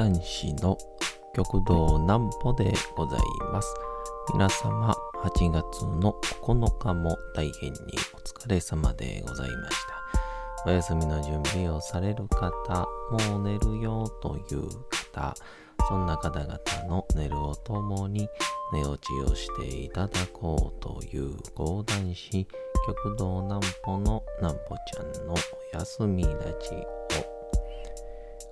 講談師の極道南歩でございます。皆様、8月の9日も大変にお疲れ様でございました。お休みの準備をされる方、もう寝るよという方、そんな方々の寝るをともに寝落ちをしていただこうという講談師、極道南歩の南歩ちゃんのお休みラジオ。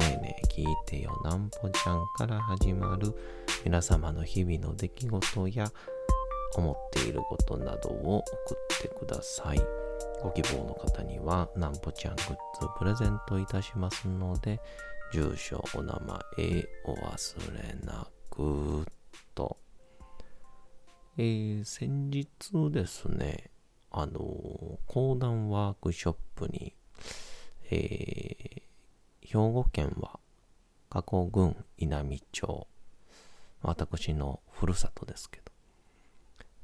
ねえねえ聞いてよなんぽちゃんから始まる皆様の日々の出来事や思っていることなどを送ってください。ご希望の方にはなんぽちゃんグッズプレゼントいたしますので、住所、お名前、お忘れなくと。えー、先日ですね、あの講談ワークショップに、えー兵庫県は加古郡稲美町、私のふるさとですけど、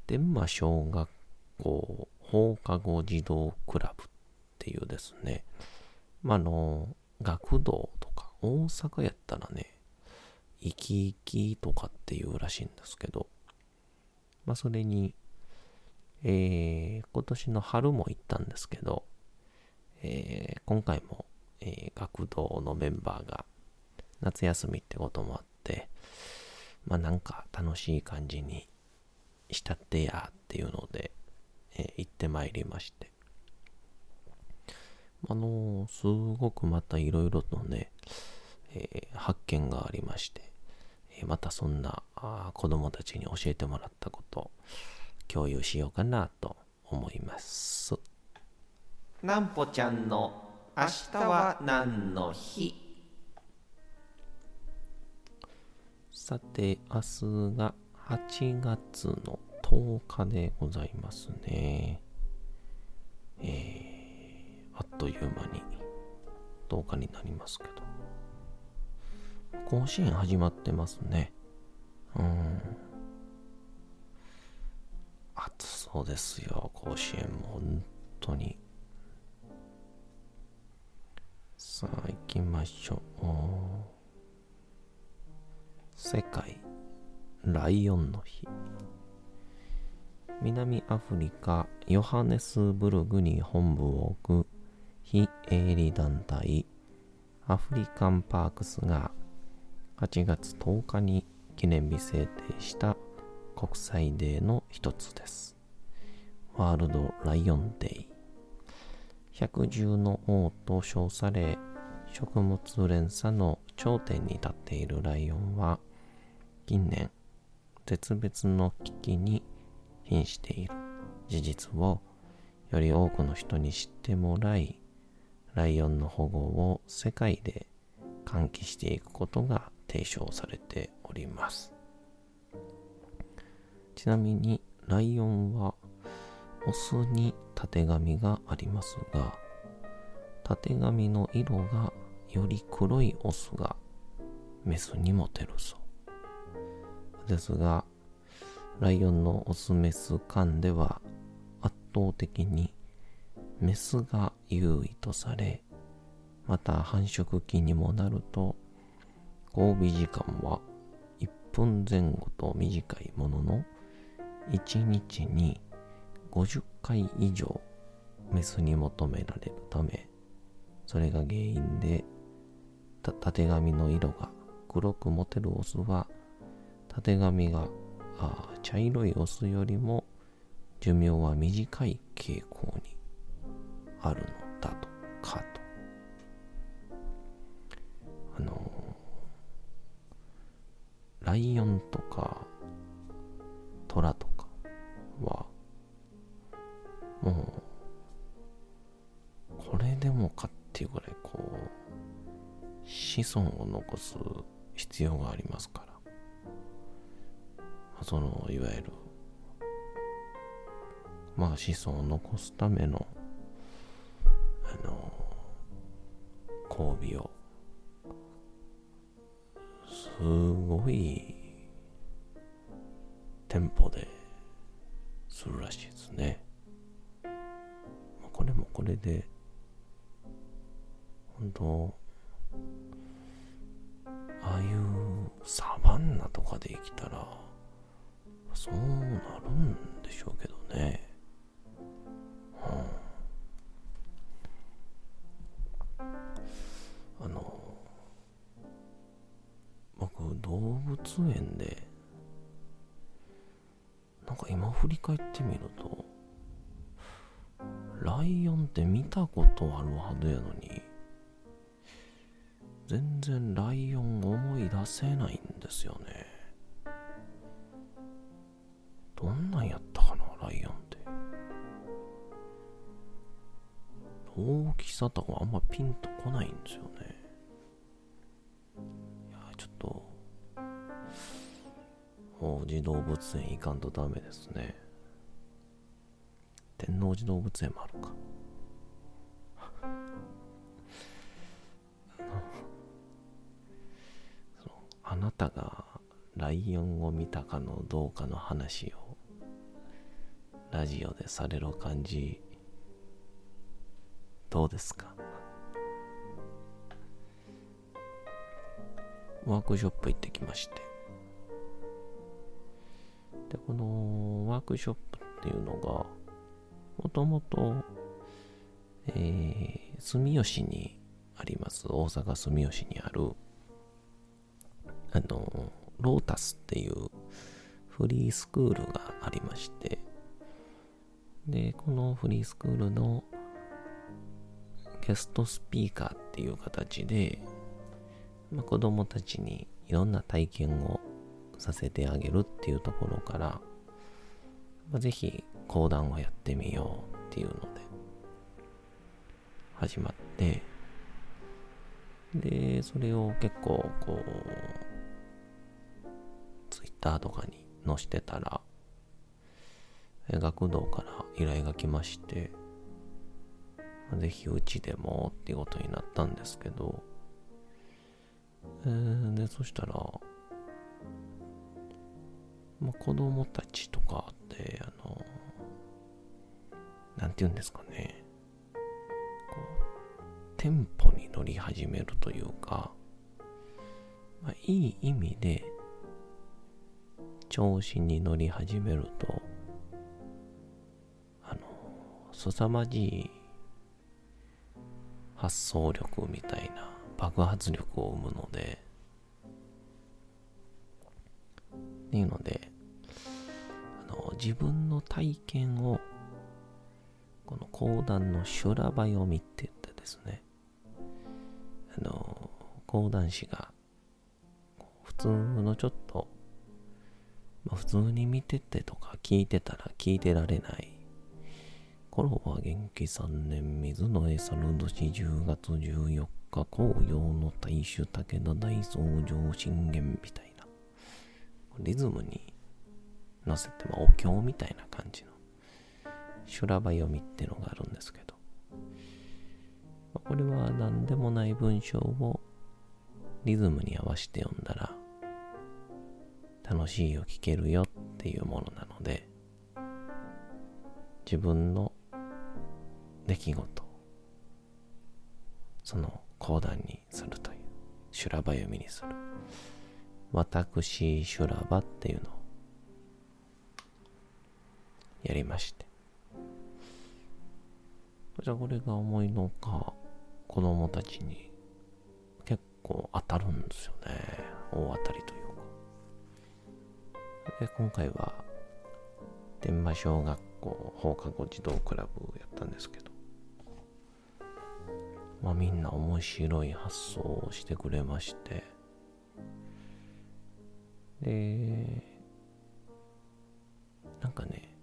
天満小学校放課後児童クラブっていうですね、まあ、の、学童とか、大阪やったらね、生き生きとかっていうらしいんですけど、まあ、それに、えー、今年の春も行ったんですけど、えー、今回もえー、学童のメンバーが夏休みってこともあって、まあなんか楽しい感じにしたってやっていうので、えー、行ってまいりまして。あのー、すごくまたいろいろとね、えー、発見がありまして、えまたそんなあ子供たちに教えてもらったこと共有しようかなと思います。なんぽちゃんの明日は何の日？さて明日が8月の10日でございますね。えー、あっという間に10日になりますけど。甲子園始まってますね。うん。暑そうですよ甲子園も。本当に。さあ行きましょう。世界ライオンの日。南アフリカヨハネスブルグに本部を置く非営利団体アフリカンパークスが8月10日に記念日制定した国際デーの一つです。ワールドライオンデイ。百獣の王と称され食物連鎖の頂点に立っているライオンは近年絶滅の危機に瀕している。事実をより多くの人に知ってもらいライオンの保護を世界で喚起していくことが提唱されております。ちなみにライオンはオスにたてがみがありますがたてがみの色がより黒いオスがメスにモテるそう。ですがライオンのオスメス間では圧倒的にメスが優位とされまた繁殖期にもなると交尾時間は1分前後と短いものの1日に50回以上メスに求められるためそれが原因でたてがみの色が黒く持てるオスはたてがみが茶色いオスよりも寿命は短い傾向にあるのだとかと。あのライオンとかっていうぐらいこう子孫を残す必要がありますから、そのいわゆるまあ子孫を残すためのあの交尾をすごいテンポでするらしいですね。これもこれで本当ああいうサバンナとかで生きたらそうなるんでしょうけどねうん。あの僕動物園でなんか今振り返ってみるとライオンって見たことあるはずやのに全然ライオン思い出せないんですよね。どんなんやったかなライオンって。大きさとかあんまピンとこないんですよね。いやちょっと王子動物園行かんとダメですね。天王寺動物園もあるか。あなたがライオンを見たかのどうかの話をラジオでされる感じどうですか？ワークショップ行ってきまして。でこのワークショップっていうのがもともと、えー、住吉にあります、大阪住吉にある、あの、ロータスっていうフリースクールがありまして、で、このフリースクールのゲストスピーカーっていう形で、まあ、子供たちにいろんな体験をさせてあげるっていうところから、まあ、ぜひ講談をやってみようっていうので始まってでそれを結構こうツイッターとかに載してたら学童から依頼が来ましてぜひうちでもっていうことになったんですけど、えー、でそしたら、まあ、子供たちとかってあのなんて言うんですかね、こう、テンポに乗り始めるというか、まあ、いい意味で、調子に乗り始めると、あの、凄まじい発想力みたいな爆発力を生むので、っていうので、あの自分の体験をこの講談の修羅場読みって言ってですね、あの、講談師が、普通のちょっと、まあ、普通に見ててとか聞いてたら聞いてられない。頃は元気3年水の餌の年10月14日紅葉の大衆武田大僧正信玄みたいな。リズムに乗せて、まあ、お経みたいな感じの。修羅場読みってのがあるんですけど、これは何でもない文章をリズムに合わせて読んだら楽しいよ聞けるよっていうものなので自分の出来事その講談にするという修羅場読みにする。私修羅場っていうのをやりまして。じゃあこれが思いのか子供たちに結構当たるんですよね。大当たりというで今回は天満小学校放課後児童クラブをやったんですけど。まあみんな面白い発想をしてくれまして。でなんかね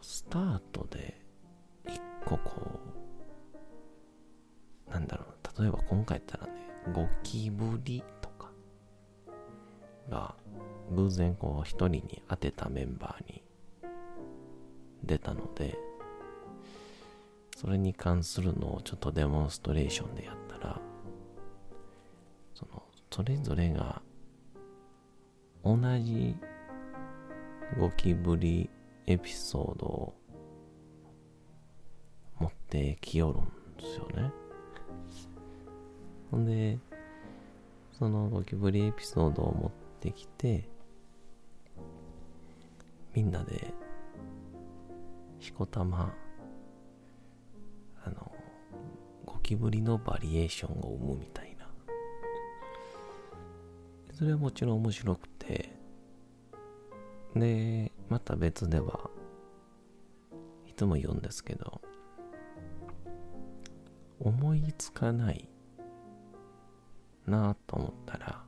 スタートで一個こうなんだろう例えば今回やったらね5キブリとかが偶然こう一人に当てたメンバーに出たので、それに関するのをちょっとデモンストレーションでやったら、その、それぞれが同じゴキブリエピソードを持ってきよるんですよね。ほんで、そのゴキブリエピソードを持ってきて、みんなで、しこたま、あの、ゴキブリのバリエーションを生むみたいな。それはもちろん面白くて、で、また別では、いつも言うんですけど、思いつかないなぁと思ったら、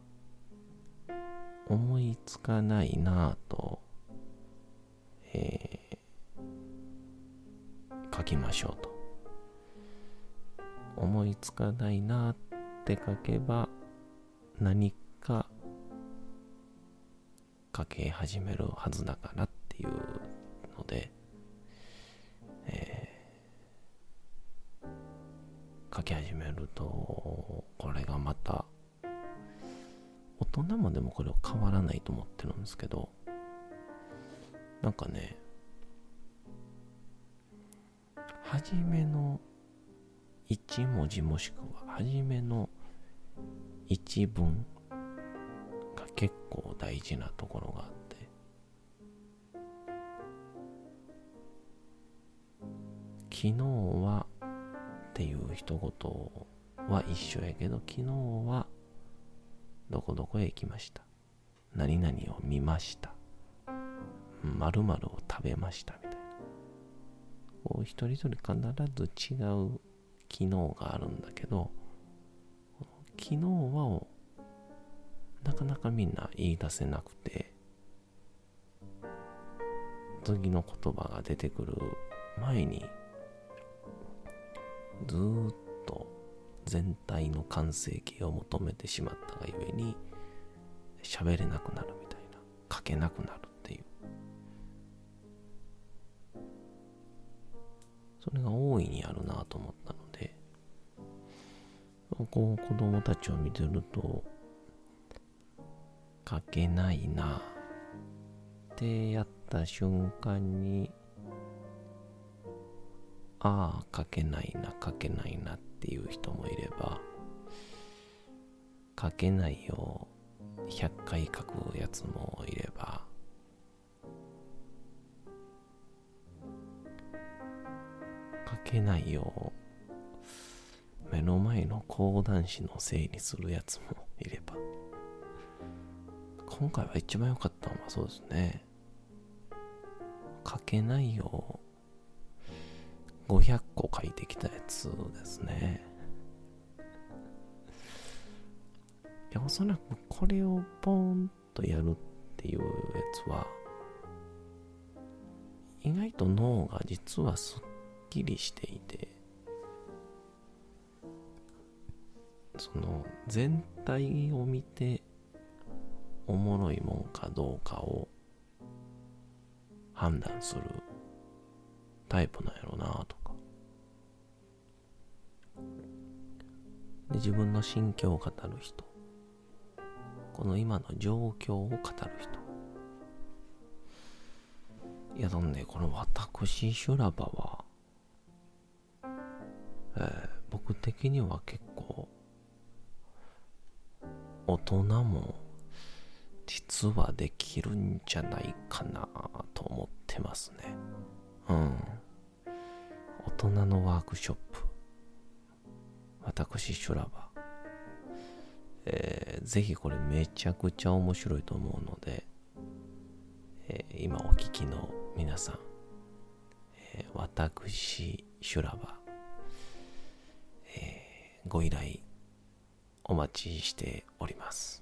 思いつかないなぁと、えー、書きましょうと。思いつかないなって書けば、何か書け始めるはずだからっていうので、えー、書き始めると、これがまた、大人もでもこれは変わらないと思ってるんですけど、なんかね、初めの1文字もしくは初めの一文が結構大事なところがあって昨日はっていう一言は一緒やけど昨日はどこどこへ行きました。何々を見ました。〇〇を食べましたみたいな。こう一人一人必ず違う機能があるんだけど昨日はなかなかみんな言い出せなくて次の言葉が出てくる前にずっと全体の完成形を求めてしまったがゆえに喋れなくなるみたいな。書けなくなる。それが大いにあるなと思ったのでこう子供たちを見てると書けないなってやった瞬間にああ書けないな書けないなっていう人もいれば書けないよ100回書くやつもいればけないよ目の前の講談師のせいにするやつもいれば今回は一番良かったのはそうですね。書けないよ。500個書いてきたやつですね。いや、おそらくこれをポンとやるっていうやつは、意外と脳が実はすっきりしていて、その全体を見ておもろいもんかどうかを判断するタイプなんやろなとか。で自分の心境を語る人。この今の状況を語る人。いやでもねこの私修羅場は、えー、僕的には結構大人も実はできるんじゃないかなと思ってますね。うん。大人のワークショップ。私、修羅場。えー、ぜひこれめちゃくちゃ面白いと思うので、えー、今お聞きの皆さん、えー、私、修羅場、ご依頼お待ちしております。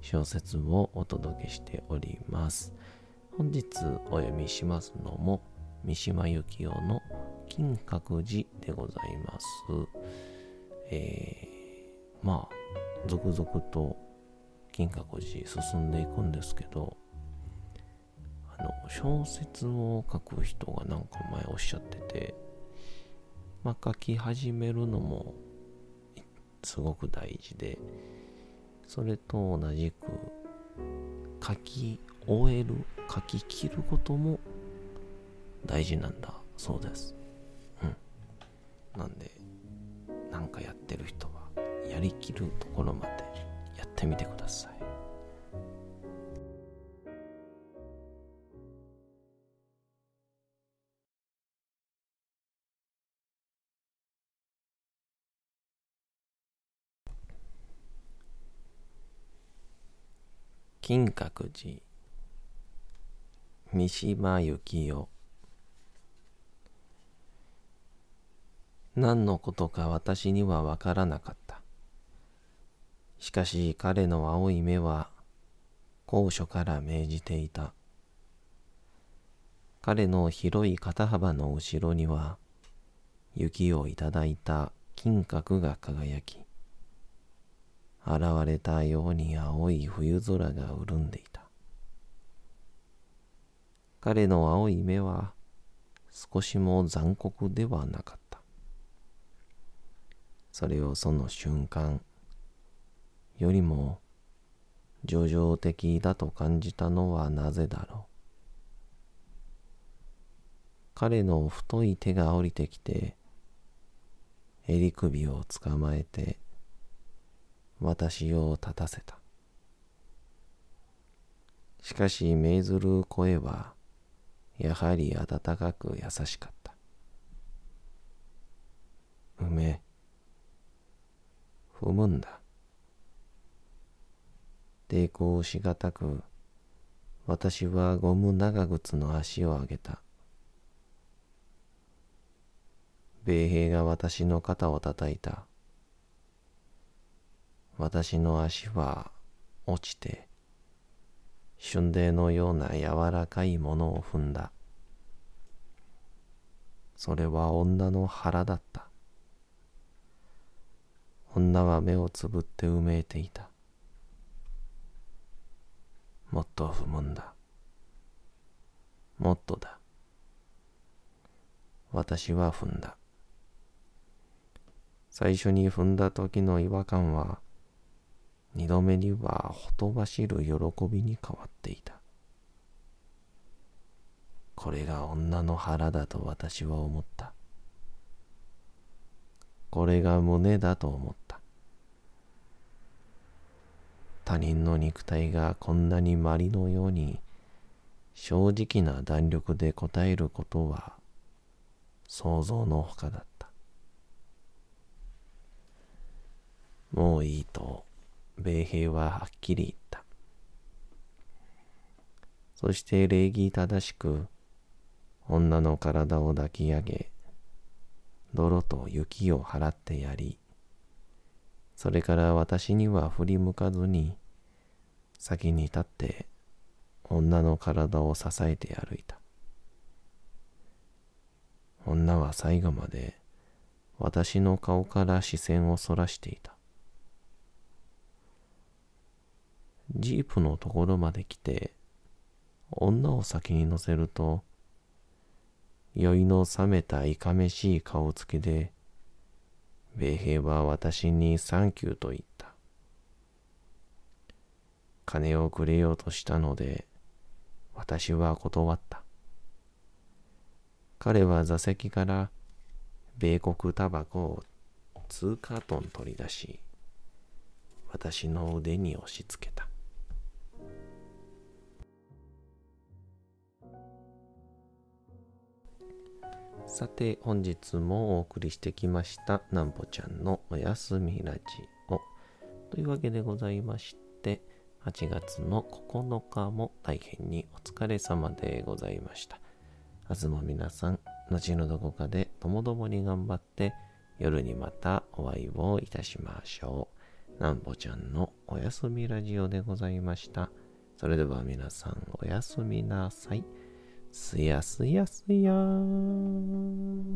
小説をお届けしております。本日お読みしますのも、三島由紀夫の金閣寺でございます。えー、まあ、続々と金閣寺進んでいくんですけど、あの、小説を書く人がなんか前おっしゃってて、まあ、書き始めるのもすごく大事で、それと同じく書き終える、書き切ることも大事なんだそうです。うん。なんで、なんかやってる人はやりきるところまでやってみてください。金閣寺三島由紀夫何のことか私にはわからなかった。しかし彼の青い目は高所から命じていた。彼の広い肩幅の後ろには雪をいただいた金閣が輝き、現れたように青い冬空が潤んでいた。彼の青い目は少しも残酷ではなかった。それをその瞬間よりも叙情的だと感じたのはなぜだろう。彼の太い手が降りてきて、襟首をつかまえて、私を立たせた。しかし命ずる声は、やはり温かく優しかった。梅、踏むんだ。抵抗しがたく、私はゴム長靴の足を上げた。米兵が私の肩を叩いた。私の足は落ちて、春泥のような柔らかいものを踏んだ。それは女の腹だった。女は目をつぶってうめいていた。もっと踏むんだ。もっとだ。私は踏んだ。最初に踏んだ時の違和感は二度目にはほとばしる喜びに変わっていた。これが女の腹だと私は思った。これが胸だと思った。他人の肉体がこんなにまりのように正直な弾力で答えることは想像のほかだった。もういいと米兵ははっきり言った。そして礼儀正しく女の体を抱き上げ、泥と雪を払ってやり、それから私には振り向かずに、先に立って女の体を支えて歩いた。女は最後まで私の顔から視線をそらしていた。ジープのところまで来て、女を先に乗せると、酔いの冷めたいかめしい顔つきで、米兵は私にサンキューと言った。金をくれようとしたので、私は断った。彼は座席から米国タバコを2カートン取り出し、私の腕に押し付けた。さて本日もお送りしてきましたなんぽちゃんのおやすみラジオ。というわけでございまして8月の9日も大変にお疲れ様でございました。明日も皆さん後のどこかでともどもに頑張って夜にまたお会いをいたしましょう。なんぽちゃんのおやすみラジオでございました。それでは皆さんおやすみなさい。すやすやすやーん。